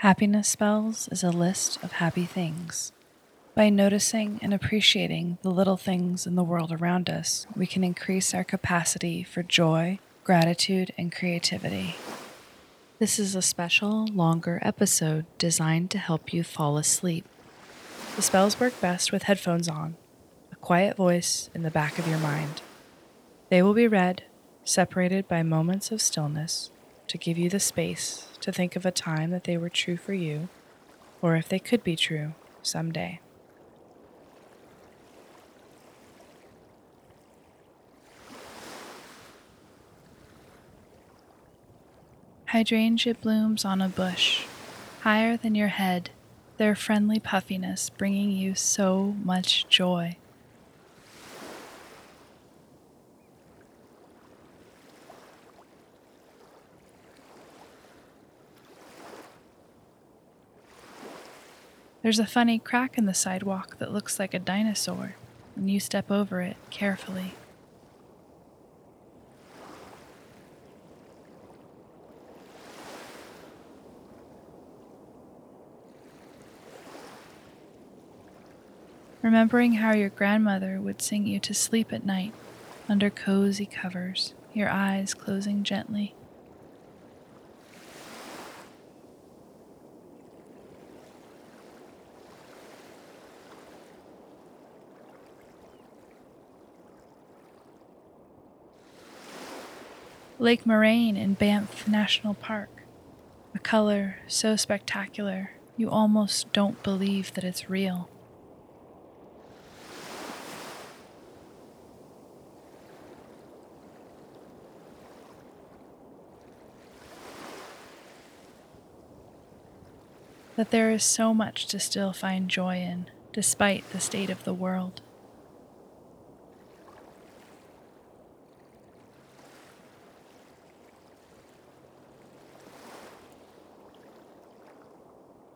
Happiness Spells is a list of happy things. By noticing and appreciating the little things in the world around us, we can increase our capacity for joy, gratitude, and creativity. This is a special, longer episode designed to help you fall asleep. The spells work best with headphones on, a quiet voice in the back of your mind. They will be read, separated by moments of stillness, to give you the space to think of a time that they were true for you, or if they could be true someday. Hydrangea blooms on a bush, higher than your head, their friendly puffiness bringing you so much joy. There's a funny crack in the sidewalk that looks like a dinosaur, and you step over it carefully. Remembering how your grandmother would sing you to sleep at night under cozy covers, your eyes closing gently. Lake Moraine in Banff National Park. A color so spectacular you almost don't believe that it's real. That there is so much to still find joy in, despite the state of the world.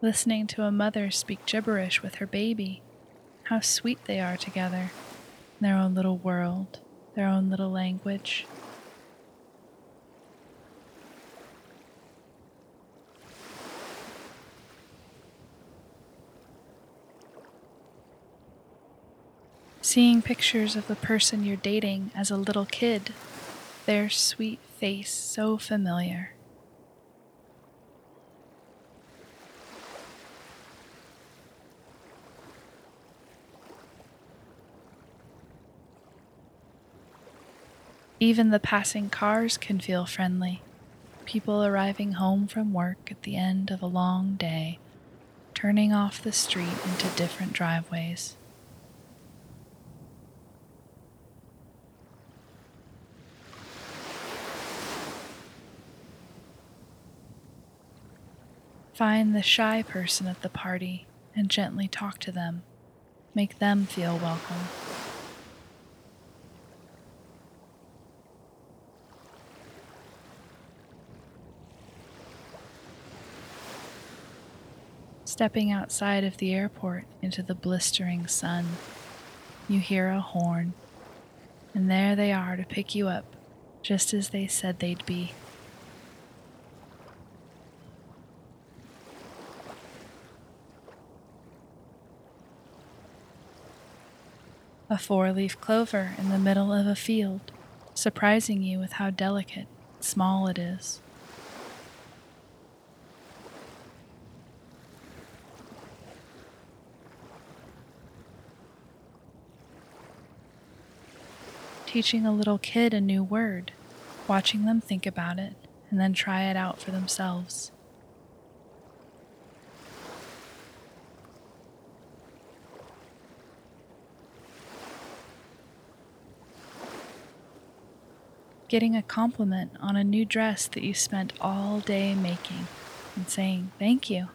Listening to a mother speak gibberish with her baby. How sweet they are together, in their own little world, their own little language. Seeing pictures of the person you're dating as a little kid, their sweet face so familiar. Even the passing cars can feel friendly. People arriving home from work at the end of a long day, turning off the street into different driveways. Find the shy person at the party and gently talk to them. Make them feel welcome. Stepping outside of the airport into the blistering sun, you hear a horn, and there they are to pick you up, just as they said they'd be. A four leaf clover in the middle of a field, surprising you with how delicate, small it is. Teaching a little kid a new word, watching them think about it, and then try it out for themselves. Getting a compliment on a new dress that you spent all day making and saying, Thank you,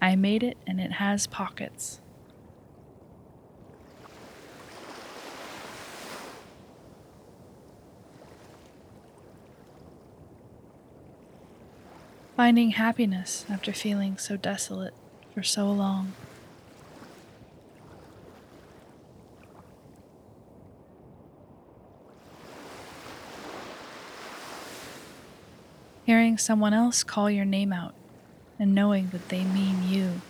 I made it and it has pockets. Finding happiness after feeling so desolate for so long. Hearing someone else call your name out, and knowing that they mean you.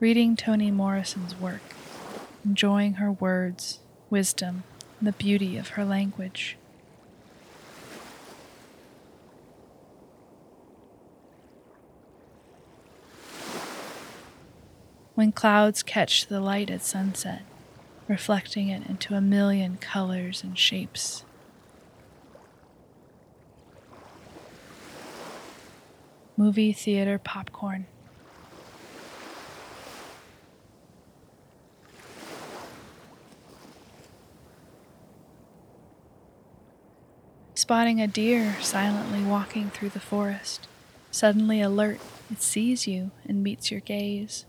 Reading Toni Morrison's work, enjoying her words, wisdom, and the beauty of her language. When clouds catch the light at sunset, reflecting it into a million colors and shapes. Movie theater popcorn. Spotting a deer silently walking through the forest. Suddenly alert, it sees you and meets your gaze.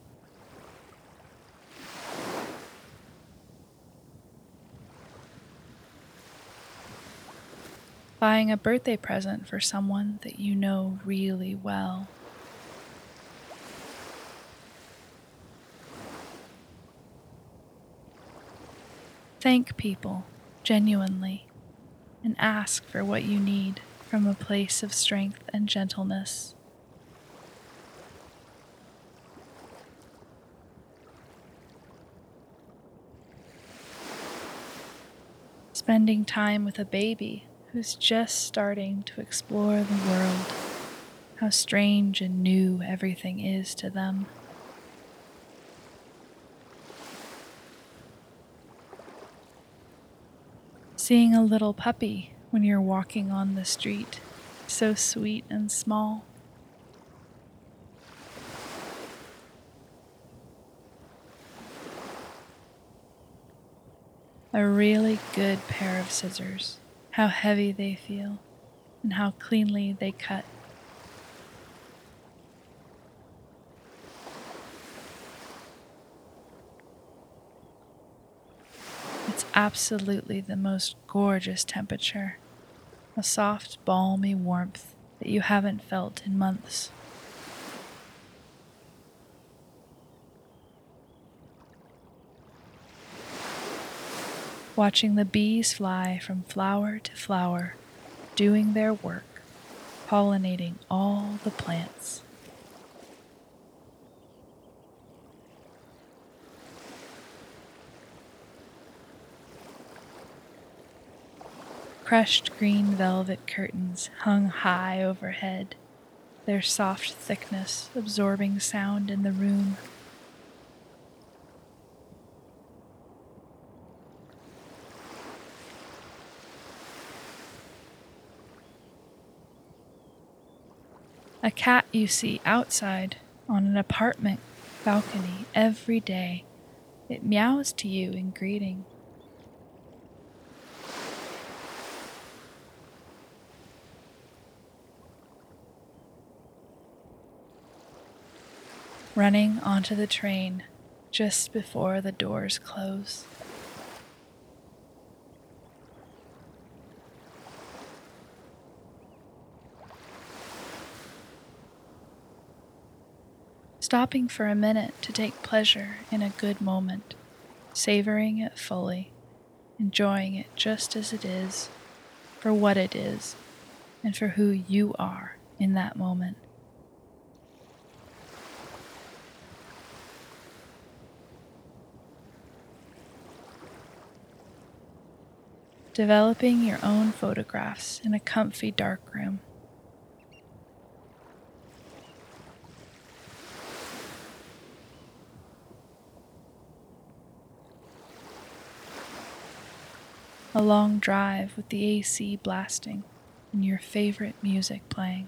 buying a birthday present for someone that you know really well. Thank people genuinely and ask for what you need from a place of strength and gentleness. Spending time with a baby who's just starting to explore the world, how strange and new everything is to them. Seeing a little puppy when you're walking on the street, so sweet and small. A really good pair of scissors how heavy they feel, and how cleanly they cut. It's absolutely the most gorgeous temperature, a soft, balmy warmth that you haven't felt in months. watching the bees fly from flower to flower, doing their work, pollinating all the plants. Crushed green velvet curtains hung high overhead, their soft thickness absorbing sound in the room. A cat you see outside on an apartment balcony every day. It meows to you in greeting. Running onto the train just before the doors close. stopping for a minute to take pleasure in a good moment, savoring it fully, enjoying it just as it is, for what it is, and for who you are in that moment. Developing your own photographs in a comfy dark room. a long drive with the AC blasting and your favorite music playing.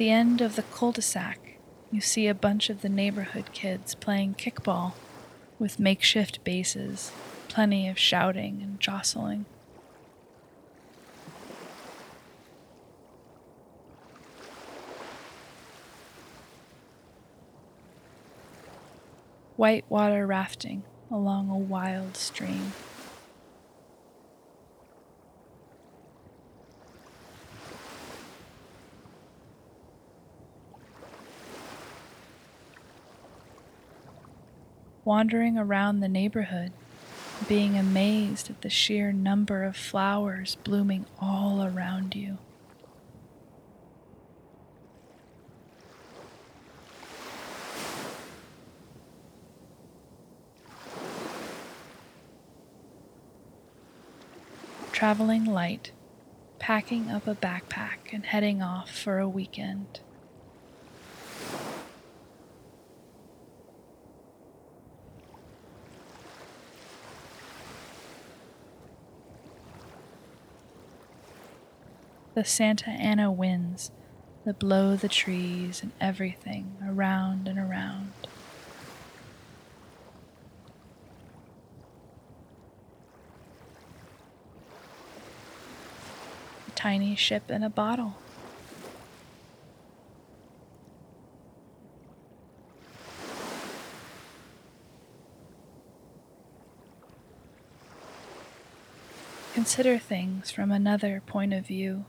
The end of the cul de sac, you see a bunch of the neighborhood kids playing kickball with makeshift bases, plenty of shouting and jostling. whitewater rafting along a wild stream. Wandering around the neighborhood, being amazed at the sheer number of flowers blooming all around you. Traveling light, packing up a backpack and heading off for a weekend. The Santa Ana winds that blow the trees and everything around and around. A tiny ship in a bottle. Consider things from another point of view.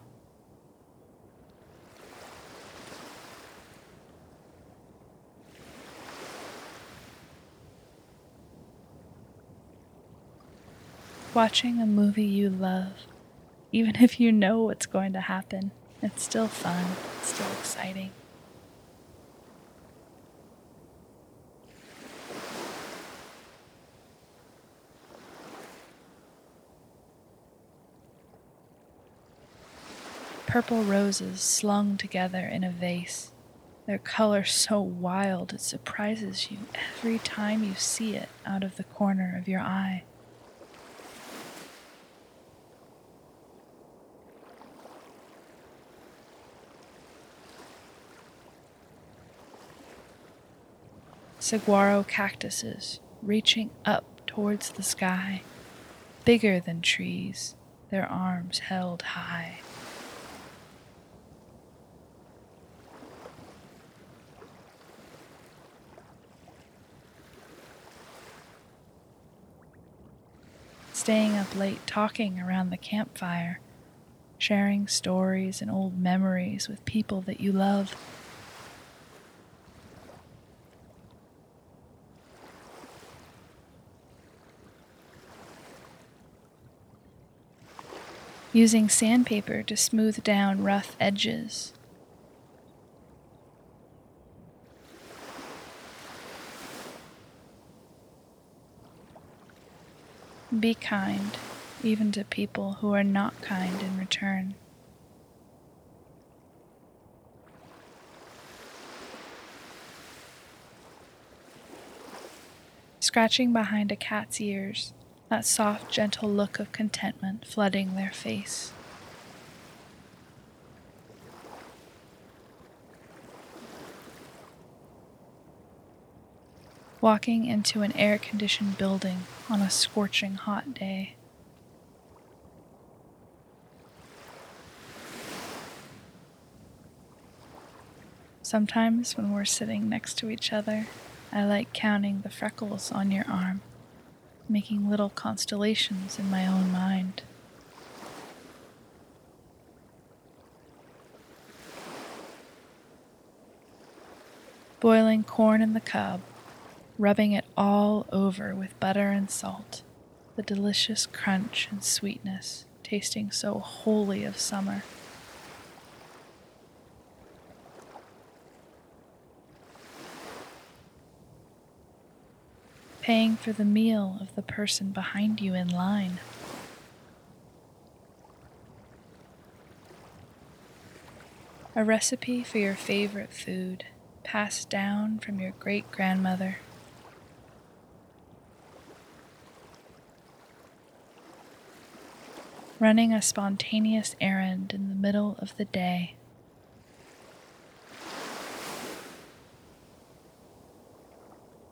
Watching a movie you love, even if you know what's going to happen. It's still fun, it's still exciting. Purple roses slung together in a vase, their color so wild it surprises you every time you see it out of the corner of your eye. Saguaro cactuses reaching up towards the sky, bigger than trees, their arms held high. Staying up late talking around the campfire, sharing stories and old memories with people that you love. Using sandpaper to smooth down rough edges. Be kind, even to people who are not kind in return. Scratching behind a cat's ears that soft, gentle look of contentment flooding their face. Walking into an air conditioned building on a scorching hot day. Sometimes, when we're sitting next to each other, I like counting the freckles on your arm making little constellations in my own mind. Boiling corn in the cob, rubbing it all over with butter and salt, the delicious crunch and sweetness tasting so wholly of summer. Paying for the meal of the person behind you in line. A recipe for your favorite food passed down from your great grandmother. Running a spontaneous errand in the middle of the day.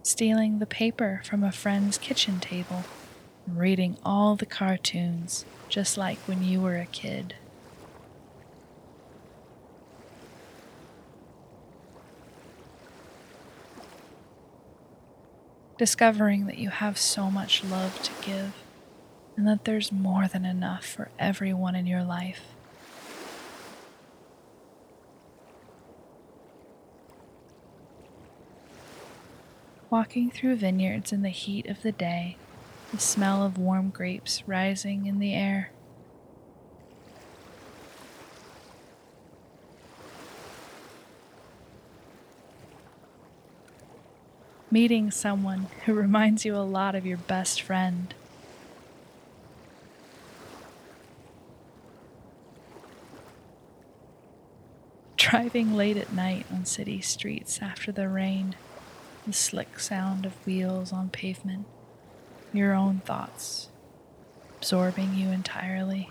Stealing the paper from a friend's kitchen table and reading all the cartoons, just like when you were a kid. Discovering that you have so much love to give and that there's more than enough for everyone in your life. Walking through vineyards in the heat of the day, the smell of warm grapes rising in the air. Meeting someone who reminds you a lot of your best friend. Driving late at night on city streets after the rain, the slick sound of wheels on pavement, your own thoughts absorbing you entirely.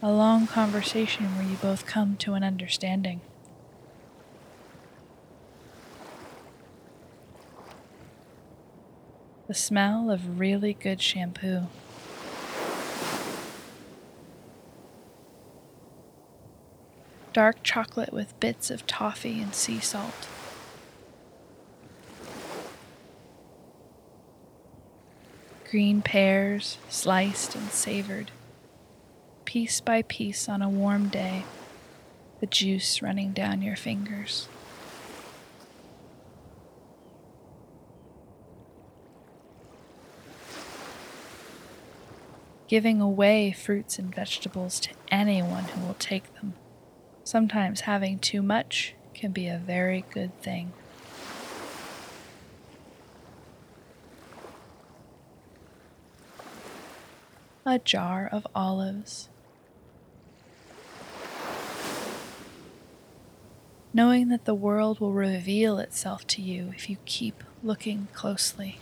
A long conversation where you both come to an understanding. The smell of really good shampoo. Dark chocolate with bits of toffee and sea salt. Green pears, sliced and savored. Piece by piece on a warm day, the juice running down your fingers. giving away fruits and vegetables to anyone who will take them. Sometimes having too much can be a very good thing. A jar of olives. Knowing that the world will reveal itself to you if you keep looking closely.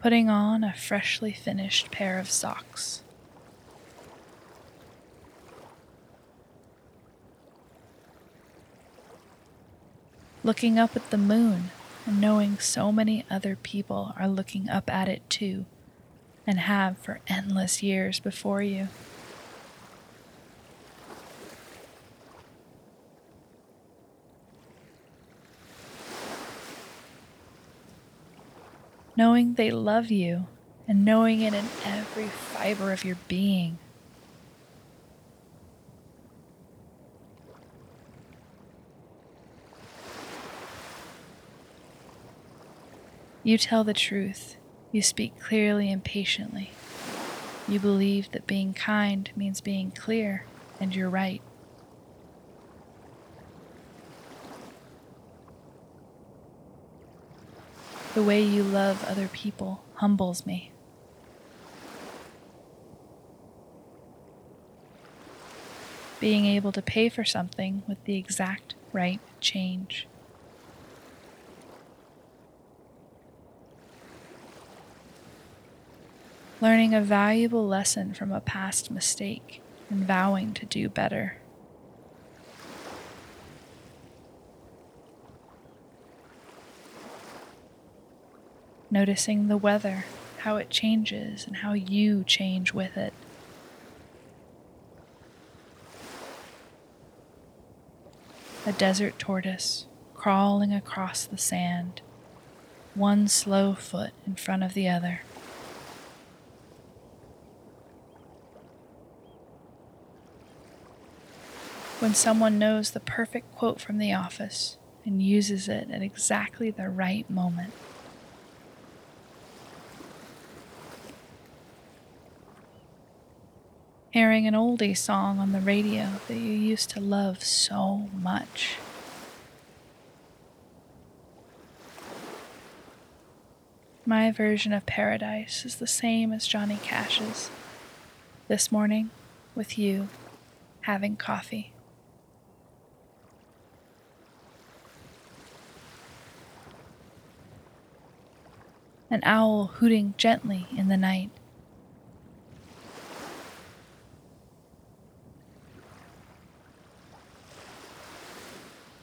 Putting on a freshly finished pair of socks. Looking up at the moon and knowing so many other people are looking up at it too and have for endless years before you. Knowing they love you and knowing it in every fiber of your being. You tell the truth. You speak clearly and patiently. You believe that being kind means being clear, and you're right. The way you love other people humbles me. Being able to pay for something with the exact right change. Learning a valuable lesson from a past mistake and vowing to do better. Noticing the weather, how it changes, and how you change with it. A desert tortoise crawling across the sand, one slow foot in front of the other. When someone knows the perfect quote from the office and uses it at exactly the right moment. Hearing an oldie song on the radio that you used to love so much. My version of paradise is the same as Johnny Cash's. This morning, with you, having coffee. An owl hooting gently in the night.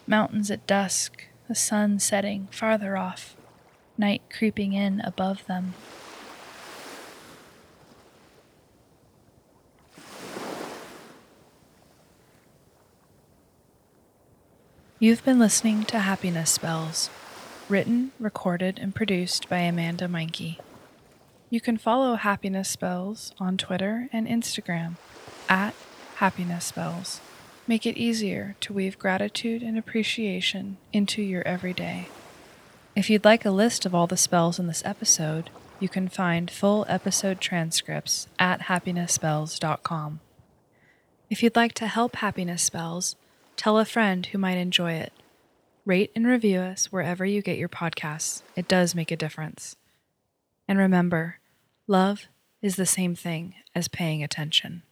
Mountains at dusk, the sun setting farther off, night creeping in above them. You've been listening to Happiness Spells, Written, recorded, and produced by Amanda Meyncke. You can follow Happiness Spells on Twitter and Instagram at Happiness Spells. Make it easier to weave gratitude and appreciation into your everyday. If you'd like a list of all the spells in this episode, you can find full episode transcripts at happinessspells.com. If you'd like to help Happiness Spells, tell a friend who might enjoy it. Rate and review us wherever you get your podcasts. It does make a difference. And remember, love is the same thing as paying attention.